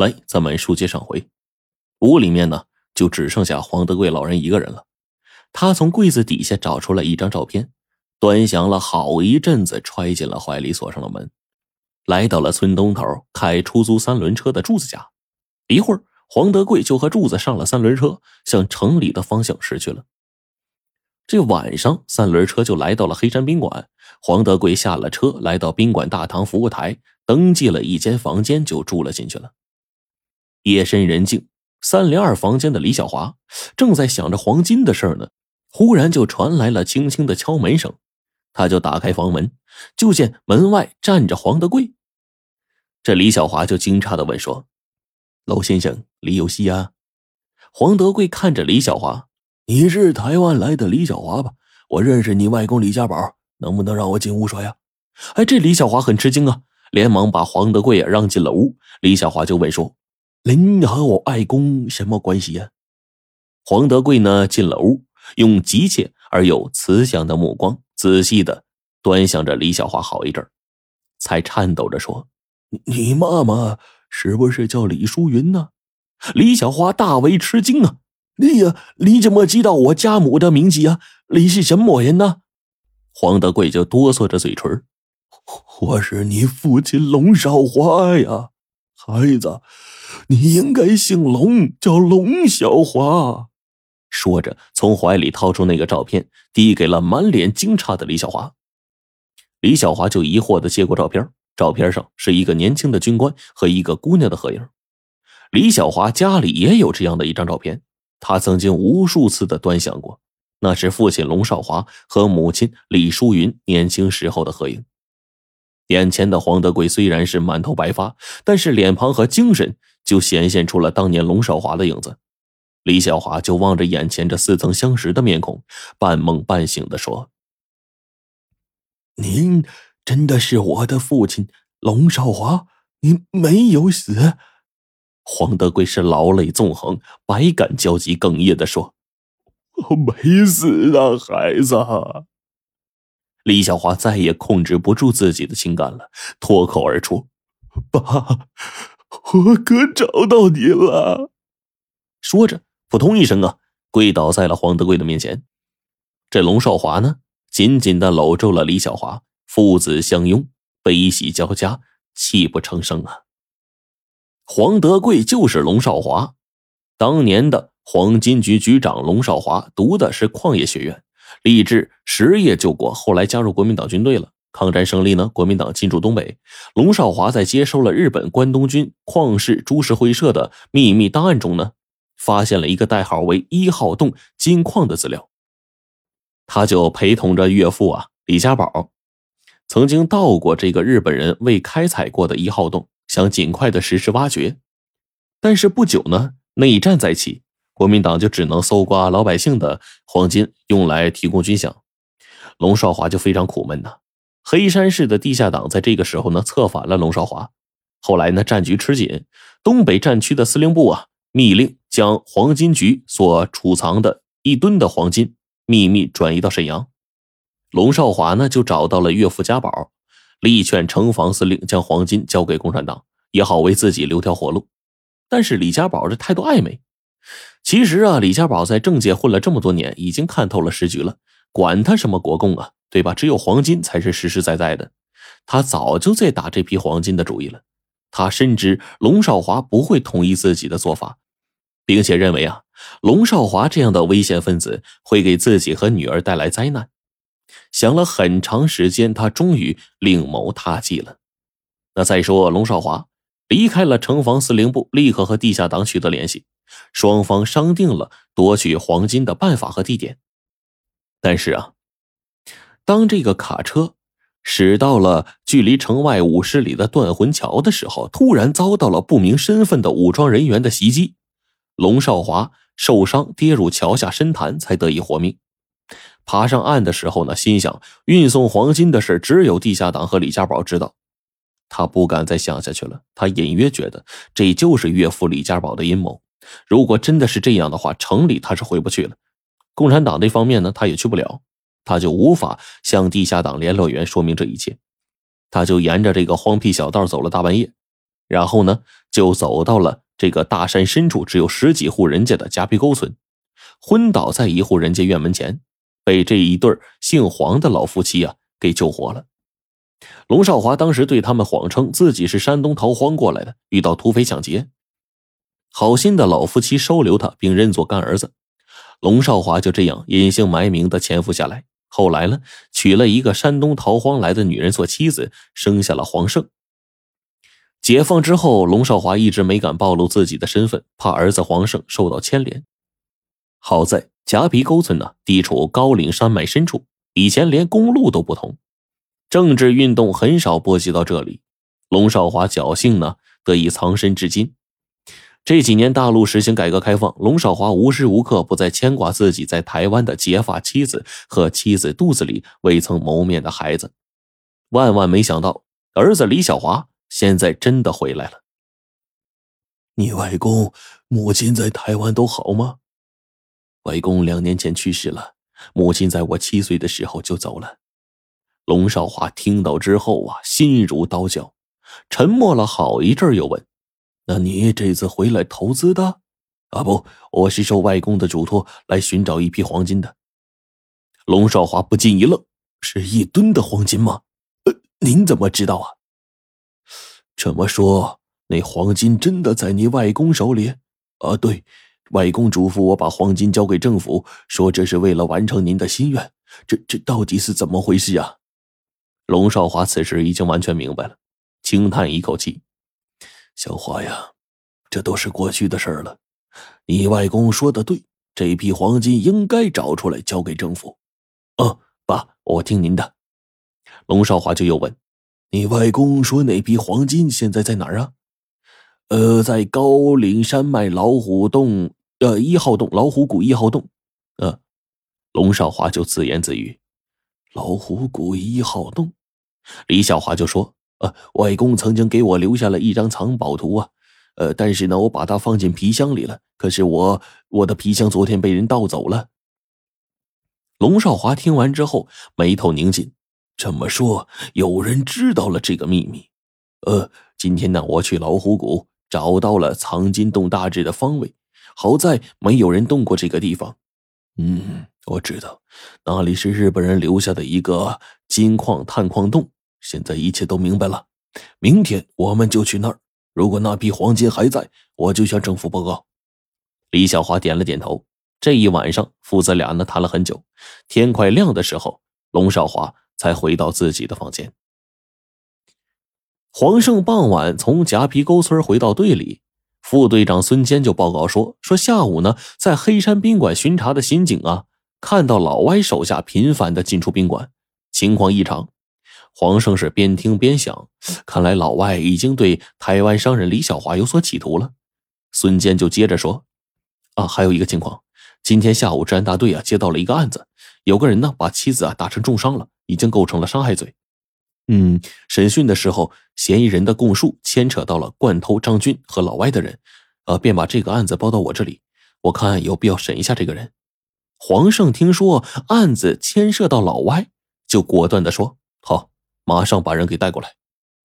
来，咱们书接上回，屋里面呢就只剩下黄德贵老人一个人了。他从柜子底下找出了一张照片，端详了好一阵子，揣进了怀里，锁上了门，来到了村东头开出租三轮车的柱子家。一会儿，黄德贵就和柱子上了三轮车，向城里的方向驶去了。这晚上，三轮车就来到了黑山宾馆。黄德贵下了车，来到宾馆大堂服务台，登记了一间房间，就住了进去了。夜深人静，三零二房间的李小华正在想着黄金的事儿呢，忽然就传来了轻轻的敲门声。他就打开房门，就见门外站着黄德贵。这李小华就惊诧的问说：“娄先生，李有希啊？”黄德贵看着李小华：“你是台湾来的李小华吧？我认识你外公李家宝，能不能让我进屋说呀？”哎，这李小华很吃惊啊，连忙把黄德贵也让进了屋。李小华就问说。您和我外公什么关系呀？黄德贵呢？进了屋，用急切而又慈祥的目光仔细的端详着李小华好一阵才颤抖着说：“你妈妈是不是叫李淑云呢？”李小华大为吃惊啊！你呀，你怎么知道我家母的名字呀？你是什么人呢？黄德贵就哆嗦着嘴唇：“我是你父亲龙少华呀，孩子。”你应该姓龙，叫龙小华。说着，从怀里掏出那个照片，递给了满脸惊诧的李小华。李小华就疑惑的接过照片，照片上是一个年轻的军官和一个姑娘的合影。李小华家里也有这样的一张照片，他曾经无数次的端详过，那是父亲龙少华和母亲李淑云年轻时候的合影。眼前的黄德贵虽然是满头白发，但是脸庞和精神就显现出了当年龙少华的影子。李小华就望着眼前这似曾相识的面孔，半梦半醒的说：“您真的是我的父亲龙少华？您没有死？”黄德贵是老泪纵横，百感交集，哽咽的说：“我没死啊，孩子。”李小华再也控制不住自己的情感了，脱口而出：“爸，我哥找到你了。”说着，扑通一声啊，跪倒在了黄德贵的面前。这龙少华呢，紧紧的搂住了李小华，父子相拥，悲喜交加，泣不成声啊。黄德贵就是龙少华，当年的黄金局局长龙少华读的是矿业学院。立志实业救国，后来加入国民党军队了。抗战胜利呢，国民党进驻东北。龙少华在接收了日本关东军矿市株式会社的秘密档案中呢，发现了一个代号为一号洞金矿的资料。他就陪同着岳父啊李家宝，曾经到过这个日本人未开采过的一号洞，想尽快的实施挖掘。但是不久呢，内战再起。国民党就只能搜刮老百姓的黄金，用来提供军饷。龙少华就非常苦闷呐。黑山市的地下党在这个时候呢，策反了龙少华。后来呢，战局吃紧，东北战区的司令部啊，密令将黄金局所储藏的一吨的黄金秘密转移到沈阳。龙少华呢，就找到了岳父家宝，力劝城防司令将黄金交给共产党，也好为自己留条活路。但是李家宝这态度暧昧。其实啊，李家宝在政界混了这么多年，已经看透了时局了。管他什么国共啊，对吧？只有黄金才是实实在在的。他早就在打这批黄金的主意了。他深知龙少华不会同意自己的做法，并且认为啊，龙少华这样的危险分子会给自己和女儿带来灾难。想了很长时间，他终于另谋他计了。那再说，龙少华离开了城防司令部，立刻和地下党取得联系。双方商定了夺取黄金的办法和地点，但是啊，当这个卡车驶到了距离城外五十里的断魂桥的时候，突然遭到了不明身份的武装人员的袭击，龙少华受伤跌入桥下深潭，才得以活命。爬上岸的时候呢，心想运送黄金的事只有地下党和李家宝知道，他不敢再想下去了。他隐约觉得这就是岳父李家宝的阴谋。如果真的是这样的话，城里他是回不去了。共产党那方面呢，他也去不了，他就无法向地下党联络员说明这一切。他就沿着这个荒僻小道走了大半夜，然后呢，就走到了这个大山深处只有十几户人家的夹皮沟村，昏倒在一户人家院门前，被这一对姓黄的老夫妻啊给救活了。龙少华当时对他们谎称自己是山东逃荒过来的，遇到土匪抢劫，好心的老夫妻收留他，并认作干儿子。龙少华就这样隐姓埋名的潜伏下来。后来呢，娶了一个山东逃荒来的女人做妻子，生下了黄胜。解放之后，龙少华一直没敢暴露自己的身份，怕儿子黄胜受到牵连。好在夹皮沟村呢，地处高岭山脉深处，以前连公路都不通。政治运动很少波及到这里，龙少华侥幸呢得以藏身至今。这几年大陆实行改革开放，龙少华无时无刻不在牵挂自己在台湾的结发妻子和妻子肚子里未曾谋面的孩子。万万没想到，儿子李小华现在真的回来了。你外公、母亲在台湾都好吗？外公两年前去世了，母亲在我七岁的时候就走了。龙少华听到之后啊，心如刀绞，沉默了好一阵，又问：“那你这次回来投资的？啊，不，我是受外公的嘱托来寻找一批黄金的。”龙少华不禁一愣：“是一吨的黄金吗？呃，您怎么知道啊？这么说，那黄金真的在你外公手里？啊，对，外公嘱咐我把黄金交给政府，说这是为了完成您的心愿。这这到底是怎么回事呀？”龙少华此时已经完全明白了，轻叹一口气：“小华呀，这都是过去的事了。你外公说的对，这批黄金应该找出来交给政府。”“哦，爸，我听您的。”龙少华就又问：“你外公说那批黄金现在在哪儿啊？”“呃，在高岭山脉老虎洞，呃，一号洞，老虎谷一号洞。”“呃，龙少华就自言自语：“老虎谷一号洞。”李小华就说：“呃，外公曾经给我留下了一张藏宝图啊，呃，但是呢，我把它放进皮箱里了。可是我我的皮箱昨天被人盗走了。”龙少华听完之后，眉头拧紧。这么说，有人知道了这个秘密？呃，今天呢，我去老虎谷找到了藏金洞大致的方位，好在没有人动过这个地方。嗯，我知道，那里是日本人留下的一个金矿探矿洞。现在一切都明白了，明天我们就去那儿。如果那批黄金还在，我就向政府报告。李小华点了点头。这一晚上，父子俩呢谈了很久。天快亮的时候，龙少华才回到自己的房间。黄胜傍晚从夹皮沟村回到队里，副队长孙坚就报告说：说下午呢，在黑山宾馆巡查的刑警啊，看到老歪手下频繁的进出宾馆，情况异常。黄胜是边听边想，看来老外已经对台湾商人李小华有所企图了。孙坚就接着说：“啊，还有一个情况，今天下午治安大队啊接到了一个案子，有个人呢把妻子啊打成重伤了，已经构成了伤害罪。嗯，审讯的时候，嫌疑人的供述牵扯到了惯偷张军和老外的人，呃，便把这个案子报到我这里，我看有必要审一下这个人。”黄胜听说案子牵涉到老外，就果断的说：“好。”马上把人给带过来。